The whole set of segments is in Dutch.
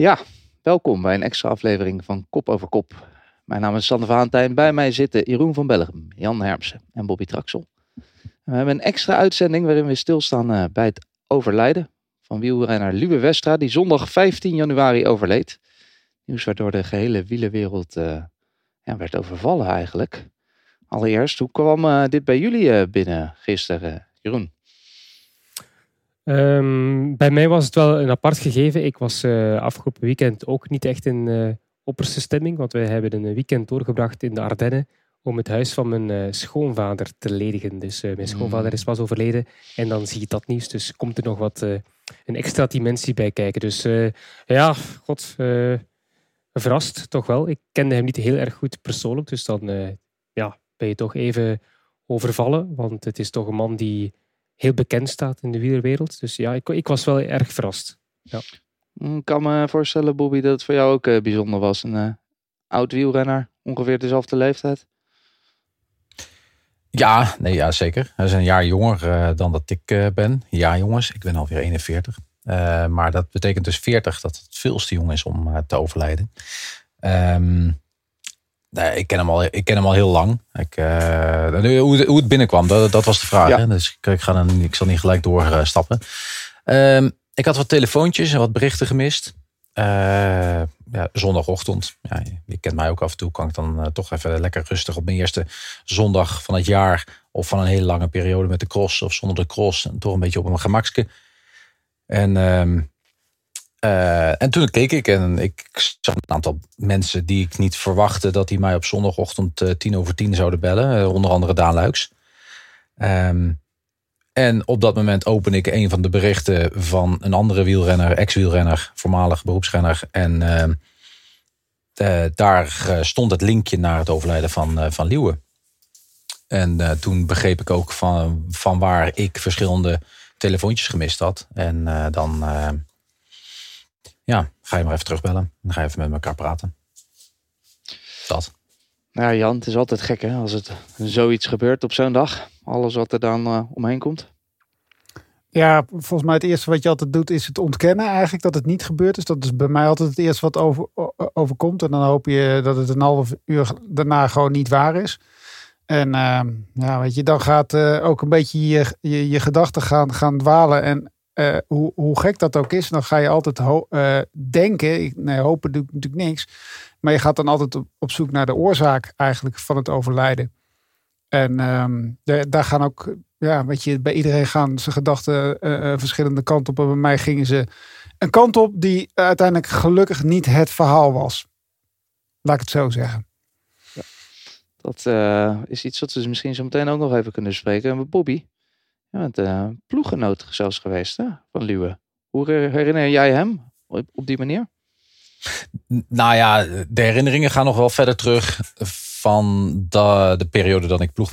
Ja, welkom bij een extra aflevering van Kop over Kop. Mijn naam is Sander Valentijn. Bij mij zitten Jeroen van Bellegem, Jan Hermsen en Bobby Traxel. We hebben een extra uitzending waarin we stilstaan eh, bij het overlijden van wielrenner Luwe Westra, die zondag 15 januari overleed. Nieuws waardoor de gehele wielerwereld uh, ja, werd overvallen eigenlijk. Allereerst, hoe kwam uh, dit bij jullie binnen gisteren, Jeroen? Um, bij mij was het wel een apart gegeven. Ik was uh, afgelopen weekend ook niet echt in uh, opperste stemming, want wij hebben een weekend doorgebracht in de Ardennen om het huis van mijn uh, schoonvader te ledigen. Dus mijn schoonvader is pas overleden en dan zie je dat nieuws. Dus komt er nog wat een extra dimensie bij kijken. Dus ja, god, verrast toch wel. Ik kende hem niet heel erg goed persoonlijk, dus dan ja, ben je toch even overvallen, want het is toch een man die heel bekend staat in de wielerwereld. Dus ja, ik, ik was wel erg verrast. Ja. Mm, ik kan me voorstellen, Bobby, dat het voor jou ook uh, bijzonder was. Een uh, oud wielrenner, ongeveer dezelfde leeftijd. Ja, nee, ja, zeker. Hij is een jaar jonger uh, dan dat ik ben. Ja, jongens, ik ben alweer 41. maar dat betekent dus 40 dat het veel te jong is om te overlijden. Um, Nee, ik ken hem al, ik ken hem al heel lang. Ik, uh, hoe, het, hoe, het binnenkwam, dat, dat was de vraag. Hè? Dus ik, ik, ga dan, ik zal niet gelijk doorstappen. Uh, ik had wat telefoontjes en wat berichten gemist. Uh, ja, zondagochtend. Ja, je kent mij ook af en toe. Kan ik dan toch even lekker rustig op mijn eerste zondag van het jaar. Of van een hele lange periode met de cross of zonder de cross. En toch een beetje op mijn gemakske. En ehm, uh, en toen keek ik en ik zag een aantal mensen die ik niet verwachtte dat die mij op zondagochtend uh, tien over tien zouden bellen. Uh, onder andere Daan Luiks. Um, en op dat moment open ik een van de berichten van een andere wielrenner, ex-wielrenner, voormalig beroepsrenner. En ehm, daar stond het linkje naar het overlijden van, van. En toen begreep ik ook van, van waar ik verschillende telefoontjes gemist had. En dan ja, ga je maar even terugbellen. Dan ga je even met elkaar praten. Dat. Nou Jan, het is altijd gek hè, als het zoiets gebeurt op zo'n dag. Alles wat er dan uh, omheen komt. Ja, volgens mij het eerste wat je altijd doet is het ontkennen eigenlijk dat het niet gebeurd is. Dat is bij mij altijd het eerste wat over, overkomt. En dan hoop je dat het een half uur daarna gewoon niet waar is. En uh, ja, weet je, dan gaat uh, ook een beetje je, je, je gedachten gaan, gaan dwalen. En uh, hoe, hoe gek dat ook is, dan ga je altijd uh, denken. Ik, hopen doe ik natuurlijk niks. Maar je gaat dan altijd op, zoek naar de oorzaak eigenlijk van het overlijden. En de, daar gaan ook, ja, weet je, bij iedereen gaan zijn gedachten uh, verschillende kanten op. En bij mij gingen ze een kant op die uiteindelijk gelukkig niet het verhaal was. Laat ik het zo zeggen. Ja. Dat is iets wat we misschien zo meteen ook nog even kunnen spreken. Bobby, je bent uh, ploeggenoot zelfs geweest hè, van Luwe. Hoe herinner jij hem op, die manier? Nou ja, de herinneringen gaan nog wel verder terug van de, de periode dat ik ploeg,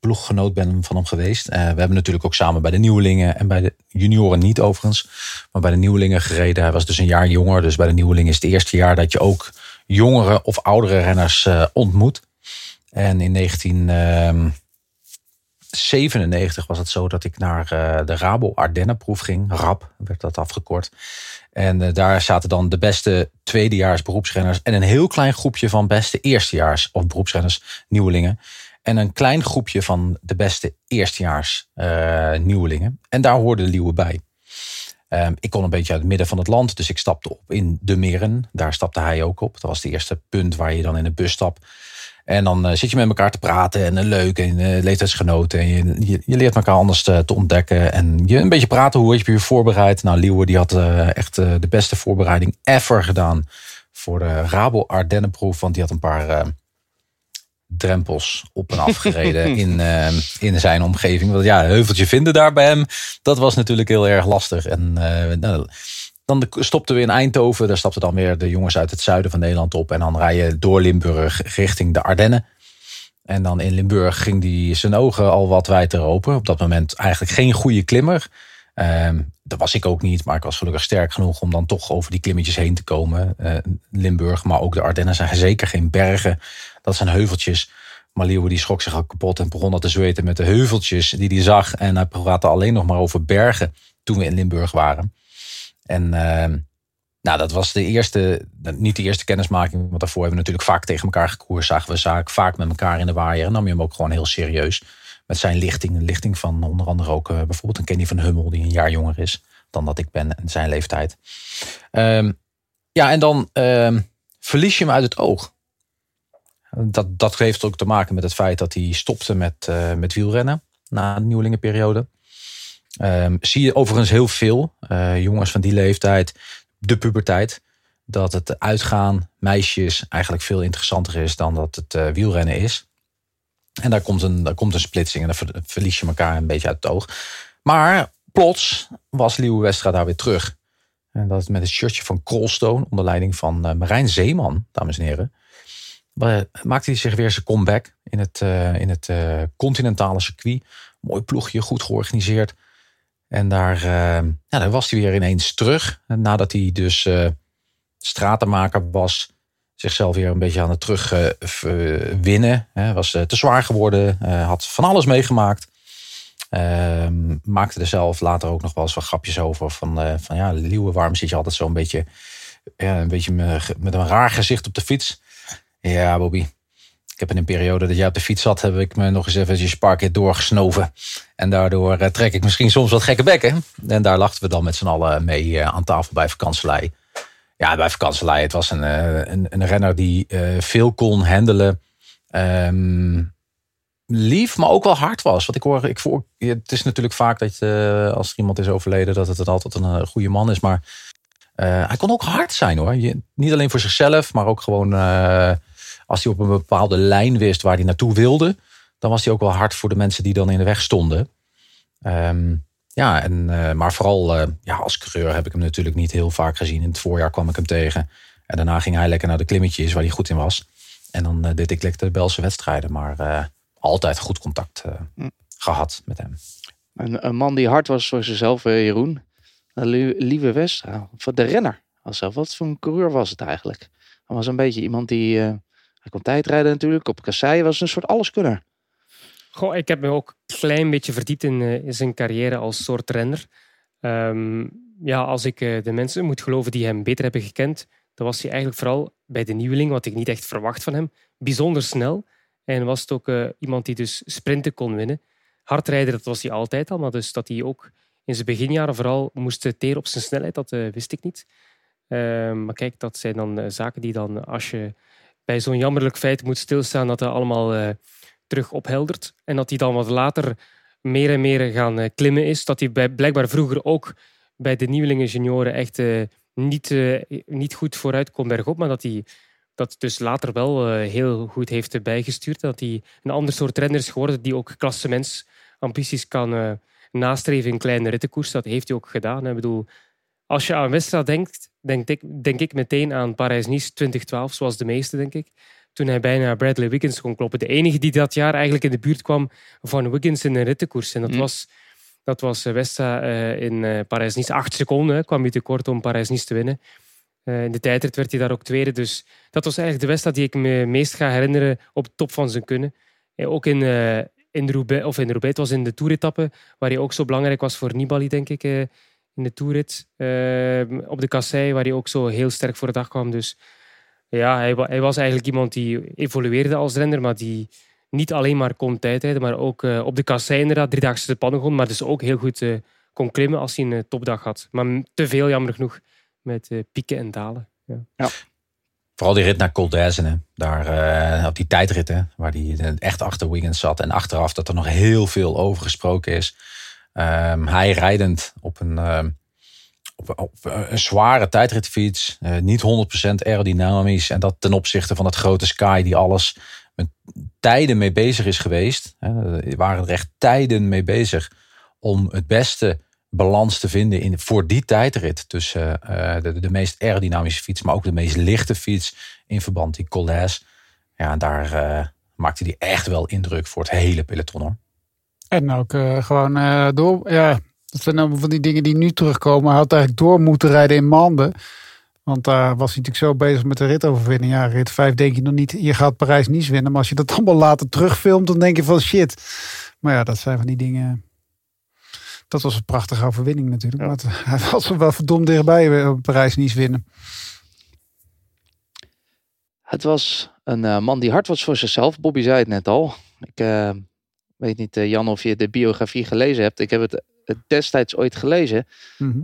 ploeggenoot ben van hem geweest. Uh, we hebben natuurlijk ook samen bij de nieuwelingen en bij de junioren niet overigens, maar bij de nieuwelingen gereden. Hij was dus een jaar jonger, dus bij de nieuwelingen is het eerste jaar dat je ook jongere of oudere renners ontmoet. En in 19... 97 was het zo dat ik naar uh, de Rabo Ardennenproef ging. RAP werd dat afgekort. En uh, daar zaten dan de beste tweedejaars beroepsrenners. En een heel klein groepje van beste eerstejaars of beroepsrenners, nieuwelingen. En een klein groepje van de beste eerstejaars uh, nieuwelingen. En daar hoorde Liewe bij. Um, ik kon een beetje uit het midden van het land, dus ik stapte op in De Meren. Daar stapte hij ook op. Dat was het eerste punt waar je dan in de bus stapt. En dan uh, zit je met elkaar te praten en uh, leuk en uh, leeftijdsgenoten. En je, je, je, leert elkaar anders te, te, ontdekken. En je een beetje praten, hoe heb je je voorbereid? Nou, Liewe die had echt de beste voorbereiding ever gedaan voor de Rabo Ardennenproef. Want die had een paar drempels op en af gereden in, in zijn omgeving. Want ja, heuveltje vinden daar bij hem, dat was natuurlijk heel erg lastig. En nou, dan stopten we in Eindhoven. Daar stapten dan weer de jongens uit het zuiden van Nederland op. En dan rij je door Limburg richting de Ardennen. En dan in Limburg ging die zijn ogen al wat wijder open. Op dat moment eigenlijk geen goede klimmer. Um, dat was ik ook niet, maar ik was gelukkig sterk genoeg om dan toch over die klimmetjes heen te komen. Uh, Limburg, maar ook de Ardennen zijn zeker geen bergen. Dat zijn heuveltjes. Maar Leeuwen die schrok zich al kapot en begon al te zweten met de heuveltjes die hij zag. En hij praatte alleen nog maar over bergen toen we in Limburg waren. En uh, Nou, dat was de eerste, niet de eerste kennismaking, want daarvoor hebben we natuurlijk vaak tegen elkaar gekoerd. Zagen we zaak vaak met elkaar in de waaier en nam je hem ook gewoon heel serieus. Met zijn lichting, een lichting van onder andere ook uh, bijvoorbeeld een Kenny van Hummel, die een jaar jonger is dan dat ik ben en zijn leeftijd. Ehm, ja, en dan um, verlies je hem uit het oog. Dat, dat heeft ook te maken met het feit dat hij stopte met, uh, met wielrennen na de nieuwelingenperiode. Um, zie je overigens heel veel uh, jongens van die leeftijd, de puberteit, dat het uitgaan, meisjes, eigenlijk veel interessanter is dan dat het uh, wielrennen is. En daar komt, een, daar komt een splitsing en dan verlies je elkaar een beetje uit het oog. Maar plots was Liewe Westra daar weer terug. En dat is met het shirtje van Krolstone onder leiding van uh, Marijn Zeeman, dames en heren. Maakte hij zich weer zijn comeback in het, in het continentale circuit. Mooi ploegje, goed georganiseerd. En daar, ja, daar was hij weer ineens terug. Nadat hij dus stratenmaker was, zichzelf weer een beetje aan het terugwinnen. was te zwaar geworden, had van alles meegemaakt. Uh, maakte er zelf later ook nog wel eens wat grapjes over. Van, uh, van ja, Liewe, waarom zit je altijd zo een beetje, een beetje met een raar gezicht op de fiets? Ja, Bobby. In een periode dat jij op de fiets zat, heb ik me nog eens even paar keer doorgesnoven. En daardoor uh, trek ik misschien soms wat gekke bekken. En daar lachten we dan met z'n allen mee uh, aan tafel bij vakantselei. Ja, bij vakantselei. Het was een, een, een renner die veel kon handelen. Um, lief, maar ook wel hard was. Want ik hoor, ik voor, het is natuurlijk vaak dat je, als er iemand is overleden, dat het altijd een, goede man is. Maar hij kon ook hard zijn hoor. Je, niet alleen voor zichzelf, maar ook gewoon als hij op een bepaalde lijn wist waar hij naartoe wilde. Dan was hij ook wel hard voor de mensen die dan in de weg stonden. Um, ja, en, uh, maar vooral ja, als coureur heb ik hem natuurlijk niet heel vaak gezien. In het voorjaar kwam ik hem tegen. En daarna ging hij lekker naar de klimmetjes waar hij goed in was. En dan deed ik lekker de Belse wedstrijden. Maar altijd goed contact uh, gehad met hem. Een, een, man die hard was voor zichzelf, Jeroen. Lieve Westra, de renner. Zelf. Wat voor een coureur was het eigenlijk? Hij was een beetje iemand die... Hij kon tijdrijden natuurlijk. Op kassei was een soort alleskunner. Goh, ik heb me ook een klein beetje verdiept in, in zijn carrière als soort renner. Um, ja, als ik de mensen moet geloven die hem beter hebben gekend, dan was hij eigenlijk vooral bij de nieuweling, wat ik niet echt verwacht van hem, bijzonder snel. En was het ook uh, iemand die dus sprinten kon winnen. Hardrijden, dat was hij altijd al, maar dus dat hij ook in zijn beginjaren vooral moest teren op zijn snelheid, dat wist ik niet. Uh, maar kijk, dat zijn dan zaken die dan, als je bij zo'n jammerlijk feit moet stilstaan, dat dat allemaal terug opheldert. En dat hij dan wat later meer en meer gaan klimmen is. Dat hij bij, blijkbaar vroeger ook bij de nieuwelingen junioren echt niet, niet goed vooruit kon bergop, maar dat hij dat dus later wel uh, heel goed heeft bijgestuurd. Dat hij een ander soort renner is geworden die ook klassementsambities kan uh, nastreven in kleine rittenkoers. Dat heeft hij ook gedaan. Ik bedoel, als je aan Westra denkt, denk ik, denk ik meteen aan Parijs-Nice 2012, zoals de meeste, denk ik. Toen hij bijna Bradley Wiggins kon kloppen. De enige die dat jaar eigenlijk in de buurt kwam van Wiggins in een rittenkoers. En dat mm. was... Dat was Westra uh, in Parijs-Nice. Acht seconden kwam hij tekort om Parijs-Nice te winnen. Uh, in de tijdrit werd hij daar ook tweede. Dus dat was eigenlijk de wedstrijd die ik me meest ga herinneren op top van zijn kunnen. Uh, ook in, uh, in, de Roubaix, of in Roubaix, het was in de toeretappe, waar hij ook zo belangrijk was voor Nibali, denk ik, in de toerit. op de kassei, waar hij ook zo heel sterk voor de dag kwam. Dus ja, hij, hij, was eigenlijk iemand die evolueerde als renner, maar die niet alleen maar kon tijdrijden, maar ook op de kassei inderdaad, driedaagse de pannen maar dus ook heel goed kon klimmen als hij een topdag had. Maar te veel, jammer genoeg met uh, pieken en dalen. Ja. ja. Vooral die rit naar Col daar uh, op die tijdritten, waar hij echt achter Wiggins zat. En achteraf dat er nog heel veel over gesproken is. Um, hij rijdend op een, uh, op, op, een zware tijdritfiets, uh, niet 100% aerodynamisch. En dat ten opzichte van het grote Sky die alles met tijden mee bezig is geweest. Waren er echt tijden mee bezig om het beste balans te vinden in, voor die tijdrit tussen uh, de, de meest aerodynamische fiets, maar ook de meest lichte fiets in verband die Colas. Ja, daar maakte hij echt wel indruk voor het hele peloton. Hoor. En ook uh, gewoon door, ja, dat zijn allemaal van die dingen die nu terugkomen. Hij had eigenlijk door moeten rijden in Manden. Want daar was hij natuurlijk zo bezig met de ritoverwinning. Ja, rit 5 denk je nog niet, je gaat Parijs niet winnen. Maar als je dat allemaal later terugfilmt, dan denk je van shit. Maar ja, dat zijn van die dingen dat was een prachtige overwinning natuurlijk. Maar hij was er wel verdomd dichtbij op Parijs niet winnen. Het was een man die hard was voor zichzelf. Bobby zei het net al. Ik uh, weet niet, uh, Jan, of je de biografie gelezen hebt. Ik heb het, destijds ooit gelezen.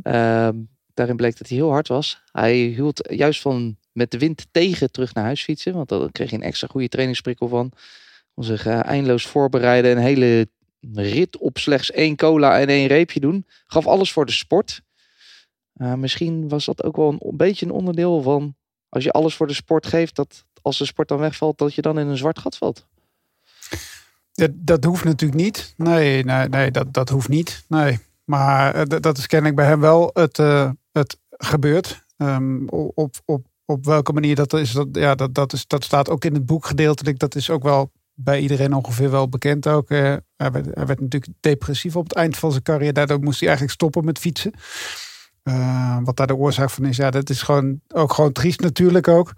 Ehm, daarin bleek dat hij heel hard was. Hij hield juist van met de wind tegen terug naar huis fietsen. Want dan kreeg hij een extra goede trainingsprikkel van. Kon zich eindeloos voorbereiden. Een hele rit op slechts één cola en één reepje doen. Gaf alles voor de sport. misschien was dat ook wel een, een beetje een onderdeel van als je alles voor de sport geeft, dat als de sport dan wegvalt, dat je dan in een zwart gat valt. Dat, dat hoeft natuurlijk niet. Nee, nee, nee dat, dat hoeft niet. Nee. Maar uh, dat is kennelijk bij hem wel het, uh, het gebeurt. Um, op, op, op welke manier dat is, dat, ja, dat, dat, is, dat staat ook in het boek gedeeltelijk. Dat is ook wel bij iedereen ongeveer wel bekend ook. Uh, hij, werd, hij werd natuurlijk depressief op het eind van zijn carrière. Daardoor moest hij eigenlijk stoppen met fietsen. Wat daar de oorzaak van is, ja, dat is gewoon ook gewoon triest natuurlijk ook.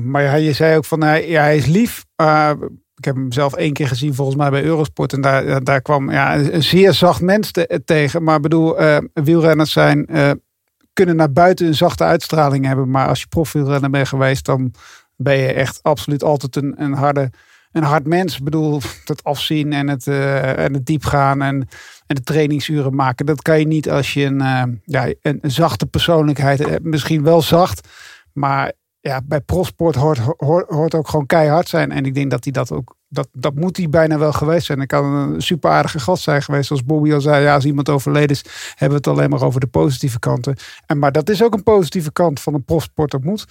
Maar ja, je zei ook van, hij, ja, hij is lief. Uh, ik heb hem zelf één keer gezien volgens mij bij Eurosport. En daar, daar kwam ja, een zeer zacht mens te, tegen. Maar bedoel, wielrenners zijn, kunnen naar buiten een zachte uitstraling hebben. Maar als je profielrenner bent geweest, dan ben je echt absoluut altijd een, een harde een hard mens. Ik bedoel, het afzien en het, uh, en het diepgaan en, en de trainingsuren maken. Dat kan je niet als je een, uh, ja, een, een, zachte persoonlijkheid hebt. Misschien wel zacht, maar ja, bij prosport hoort, hoort, hoort ook gewoon keihard zijn. En ik denk dat hij dat ook, dat, dat moet hij bijna wel geweest zijn. Ik kan een super aardige gast zijn geweest. Zoals Bobby al zei, ja, als iemand overleden is, hebben we het alleen maar over de positieve kanten. En, maar dat is ook een positieve kant van een profsporter moet.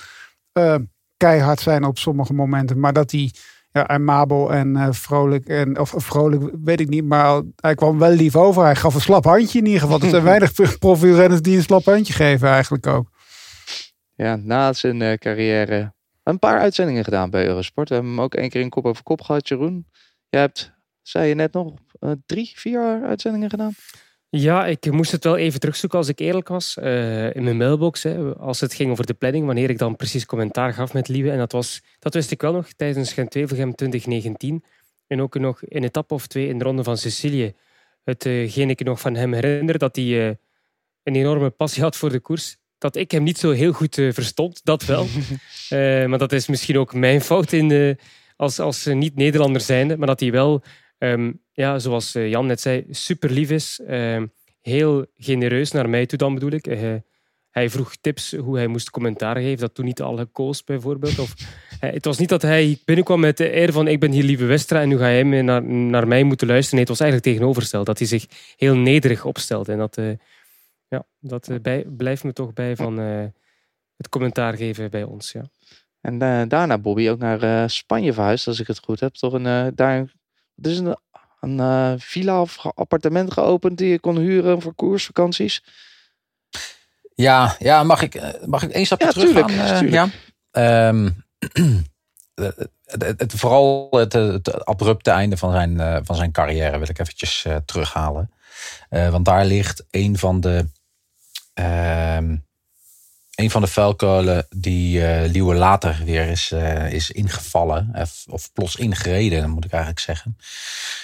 Uh, keihard zijn op sommige momenten. Maar dat hij ja, en Mabel en uh, vrolijk. En, of vrolijk weet ik niet, maar hij kwam wel lief over. Hij gaf een slap handje in ieder geval. Er zijn weinig profielrenners die een slap handje geven eigenlijk ook. Ja, na zijn uh, carrière een paar uitzendingen gedaan bij Eurosport. We hebben hem ook één keer in kop over kop gehad, Jeroen. Je hebt, zei je net nog, uh, drie, vier uitzendingen gedaan? Ja, ik moest het wel even terugzoeken als ik eerlijk was. Uh, in mijn mailbox, hè, als het ging over de planning, wanneer ik dan precies commentaar gaf met Lieve. En dat, was, dat wist ik wel nog tijdens Gent-Wevelgem 2019. En ook nog een etappe of twee in de Ronde van Sicilië. Hetgeen uh, ik nog van hem herinner, dat hij een enorme passie had voor de koers. Dat ik hem niet zo heel goed verstond, dat wel. maar dat is misschien ook mijn fout in, als, als niet-Nederlander zijnde. Maar dat hij wel Um, ja, zoals eh, Jan net zei, super lief is. Uh, heel genereus naar mij toe dan bedoel ik. Uh, hij vroeg tips hoe hij moest commentaar geven. Dat toen niet al gekoos bijvoorbeeld. Of, uh, het was niet dat hij binnenkwam met de eer van ik ben hier lieve Westra en nu ga jij naar, naar mij moeten luisteren. Nee, het was eigenlijk tegenovergesteld. Dat hij zich heel nederig opstelt. En dat, ja, dat bij, blijft me toch bij van het commentaar geven bij ons. Ja. En daarna Bobby ook naar Spanje verhuisd, als ik het goed heb. Toch een, daar is een, een uh, villa of appartement geopend die je kon huren voor koersvakanties. Ja, ja mag, ik, eh, mag ik één stapje ja, terug tuurlijk, gaan? Uh, ja. Um, het, het, vooral het, het, abrupte einde van zijn, uh, van zijn carrière wil ik eventjes uh, terughalen. Uh, want daar ligt een van de ehm, een van de vuilkolen die uh, Liewe later weer is, uh, is ingevallen. Of, of plots ingereden, moet ik eigenlijk zeggen.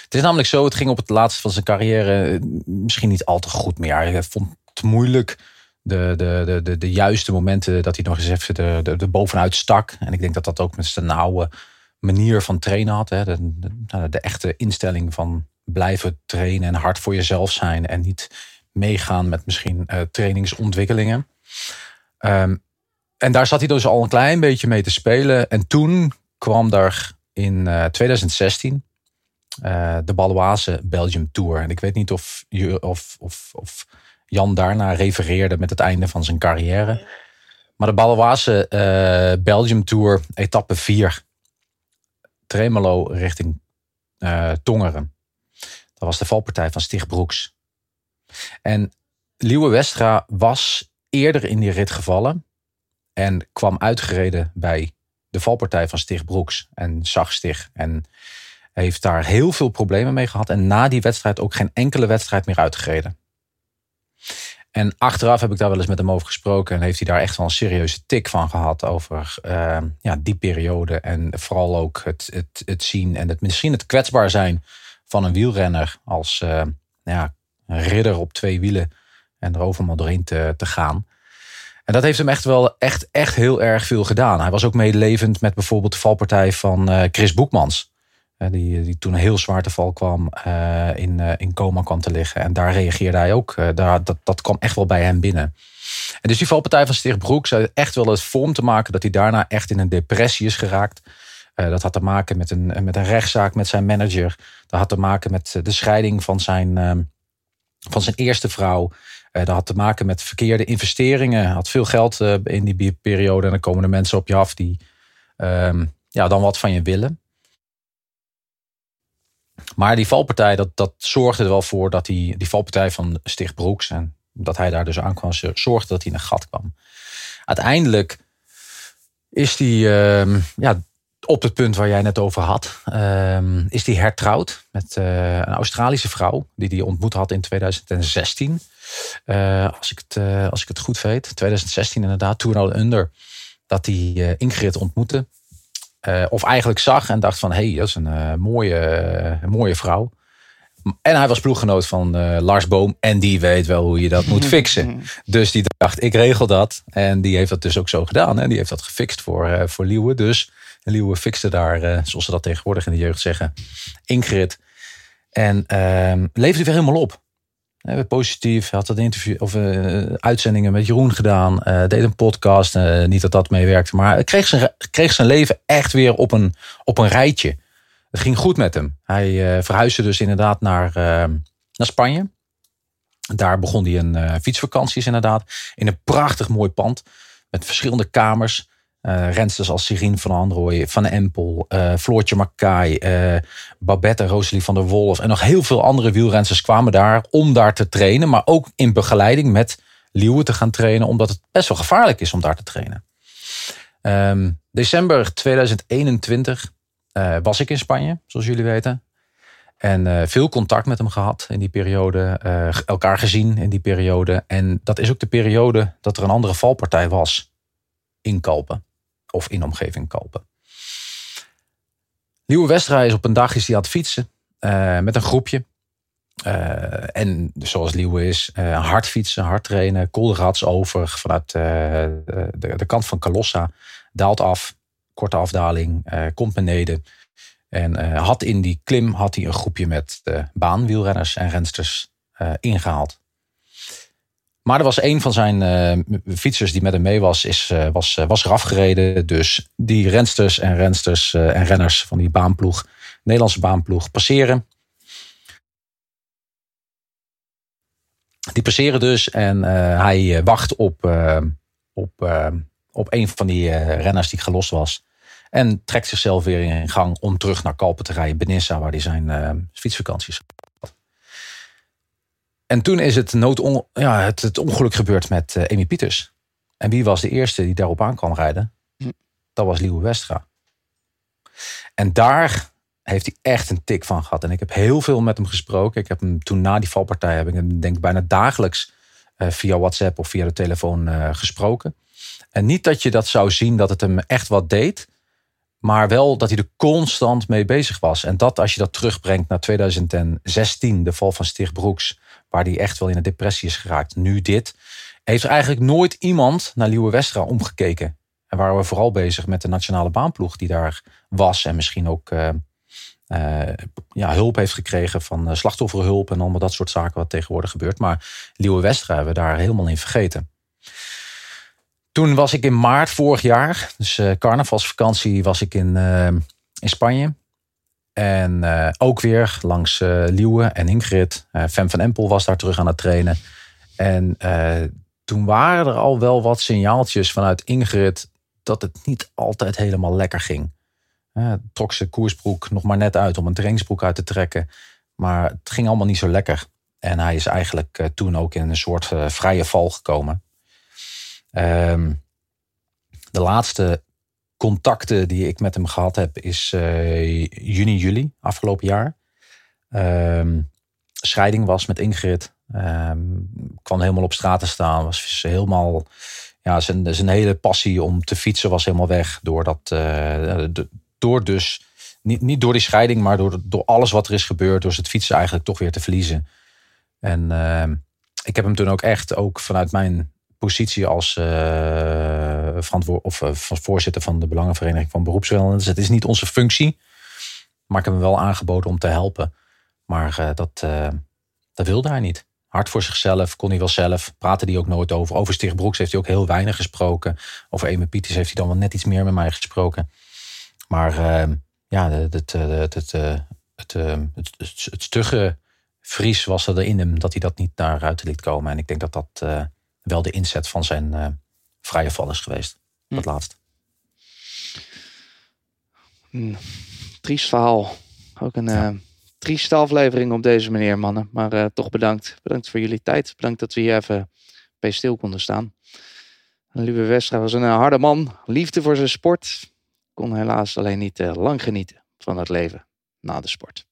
Het is namelijk zo, het ging op het laatste van zijn carrière eh, misschien niet al te goed meer. Hij vond het moeilijk de, de, de, de, de juiste momenten dat hij nog eens even de, de, bovenuit stak. En ik denk dat dat ook met zijn oude manier van trainen had. Hè. De, de, de echte instelling van blijven trainen en hard voor jezelf zijn. En niet meegaan met misschien uh, trainingsontwikkelingen. Um, en daar zat hij dus al een klein beetje mee te spelen. En toen kwam daar in uh, 2016 uh, de Baloise Belgium Tour. En ik weet niet of, of, of, of Jan daarna refereerde met het einde van zijn carrière. Maar de Baloise Belgium Tour, etappe 4. Tremelo richting Tongeren. Dat was de valpartij van Stig Broeks. En Liewe Westra was eerder in die rit gevallen. En kwam uitgereden bij de valpartij van Stig Broeks. En zag Stig. En heeft daar heel veel problemen mee gehad. En na die wedstrijd ook geen enkele wedstrijd meer uitgereden. En achteraf heb ik daar wel eens met hem over gesproken. En heeft hij daar echt wel een serieuze tik van gehad. Over uh, ja, die periode. En vooral ook het, het, het zien en het, misschien het kwetsbaar zijn van een wielrenner. Als uh, ja, een ridder op twee wielen en er overal doorheen te, te gaan. En dat heeft hem echt wel echt, echt heel erg veel gedaan. Hij was ook medelevend met bijvoorbeeld de valpartij van uh, Chris Boekmans. Uh, die, die toen een heel zwaar te val kwam, uh, in, in coma kwam te liggen. En daar reageerde hij ook. daar, dat, dat kwam echt wel bij hem binnen. En dus die valpartij van Stig Broek zou echt wel het vorm te maken dat hij daarna echt in een depressie is geraakt. dat had te maken met een, met een rechtszaak met zijn manager. Dat had te maken met de scheiding van zijn, ehm, van zijn eerste vrouw. Uh, dat had te maken met verkeerde investeringen. Had veel geld uh, in die periode. En dan komen er mensen op je af die um, ja, dan wat van je willen. Maar die valpartij, dat, dat zorgde er wel voor dat hij, die valpartij van Stig Broeks, en dat hij daar dus aankwam, zorgde dat hij in een gat kwam. Uiteindelijk is die, um, ja, op het punt waar jij net over had, um, is die hertrouwd met uh, een Australische vrouw die hij ontmoet had in 2016. Uh, als, ik het, uh, als ik het goed weet, 2016 inderdaad, Tour Down Under, dat hij uh, Ingrid ontmoette. of eigenlijk zag en dacht van, hé, hey, dat is een mooie, mooie vrouw. En hij was ploeggenoot van Lars Boom en die weet wel hoe je dat moet fixen. dus die dacht, ik regel dat. En die heeft dat dus ook zo gedaan. En die heeft dat gefixt voor, voor Liewe. Dus Liewe fixte daar, zoals ze dat tegenwoordig in de jeugd zeggen, Ingrid. En ehm, leefde weer helemaal op. Hij positief, had dat interview of uh, uitzendingen met Jeroen gedaan, uh, deed een podcast. Uh, niet dat dat meewerkte, maar kreeg zijn, kreeg zijn leven echt weer op een, op een rijtje. Het ging goed met hem. Hij verhuisde dus inderdaad naar, naar Spanje. Daar begon hij een fietsvakanties inderdaad. In een prachtig mooi pand met verschillende kamers. Uh, rensters als Sirien van Androoy, Van Empel, uh, Floortje Makai, uh, Babette Rosalie van der Wolf en nog heel veel andere wielrensters kwamen daar om daar te trainen. Maar ook in begeleiding met Liewe te gaan trainen, omdat het best wel gevaarlijk is om daar te trainen. Um, december 2021 was ik in Spanje, zoals jullie weten. En veel contact met hem gehad in die periode. elkaar gezien in die periode. En dat is ook de periode dat er een andere valpartij was in Kalpen of in omgeving kopen. Nieuwe Westra is op een dag is die aan het fietsen uh, met een groepje. Uh, en zoals Liewe is, uh, hard fietsen, hard trainen, koolrats over vanuit de, de, kant van Calossa. Daalt af, korte afdaling, komt beneden. En had in die klim had hij een groepje met baanwielrenners en rensters ingehaald. Maar er was een van zijn uh, fietsers die met hem mee was, is, uh, was, uh, was eraf gereden. Dus die rensters en rensters en renners van die baanploeg, Nederlandse baanploeg, passeren. Die passeren dus en hij wacht op, op, op een van die renners die gelost was. En trekt zichzelf weer in gang om terug naar Kalpen te rijden, Benissa, waar hij zijn fietsvakanties en toen is het, nood ja, het, het ongeluk gebeurd met uh, Amy Pieters. En wie was de eerste die daarop aan kwam rijden? Hm. Dat was Liewe Westra. En daar heeft hij echt een tik van gehad. En ik heb heel veel met hem gesproken. Ik heb hem toen na die valpartij, heb ik hem denk ik bijna dagelijks uh, via WhatsApp of via de telefoon uh, gesproken. En niet dat je dat zou zien dat het hem echt wat deed. Maar wel dat hij er constant mee bezig was. En dat als je dat terugbrengt naar 2016, de val van Stig Broeks waar die echt wel in een depressie is geraakt. Nu dit. Heeft er eigenlijk nooit iemand naar Liewe Westra omgekeken. En waren we vooral bezig met de nationale baanploeg die daar was. En misschien ook uh, uh, ja, hulp heeft gekregen van uh, slachtofferhulp en allemaal dat soort zaken wat tegenwoordig gebeurt. Maar Liewe Westra hebben we daar helemaal in vergeten. Toen was ik in maart vorig jaar, dus carnavalsvakantie, was ik in, in Spanje. En uh, ook weer langs uh, Liewe en Ingrid. Fem van Empel was daar terug aan het trainen. En toen waren er al wel wat signaaltjes vanuit Ingrid dat het niet altijd helemaal lekker ging. trok ze koersbroek nog maar net uit om een trainingsbroek uit te trekken. Maar het ging allemaal niet zo lekker. En hij is eigenlijk toen ook in een soort vrije val gekomen. Ehm, de laatste contacten die ik met hem gehad heb, is uh, juni, juli afgelopen jaar. Um, scheiding was met Ingrid. Um, kwam helemaal op straat staan. Was helemaal. Ja, zijn, zijn hele passie om te fietsen was helemaal weg. Door, dat, uh, door dus. Niet, niet door die scheiding, maar door, door alles wat er is gebeurd. Door het fietsen eigenlijk toch weer te verliezen. En ehm, ik heb hem toen ook echt, ook vanuit mijn positie als uh, verantwoord, of, uh, voorzitter van de Belangenvereniging van Beroepswelden. Dus het is niet onze functie, maar ik heb hem wel aangeboden om te helpen. Maar uh, dat, dat wilde hij niet. Hard voor zichzelf, kon hij wel zelf. Praatte hij ook nooit over. Over Stig Broeks heeft hij ook heel weinig gesproken. Over Eme Pieters heeft hij dan wel net iets meer met mij gesproken. Maar ja, het, het, het, het, het, het, het, stugge Fries was er in hem dat hij dat niet naar buiten liet komen. En ik denk dat dat wel de inzet van zijn uh, vrije val is geweest. Hm. Dat laatste. Een triest verhaal. Ook een ja. uh, trieste aflevering op deze manier, mannen. Maar uh, toch bedankt. Bedankt voor jullie tijd. Bedankt dat we hier even bij stil konden staan. Lieve Westra was een harde man. Liefde voor zijn sport. Kon helaas alleen niet lang genieten van het leven na de sport.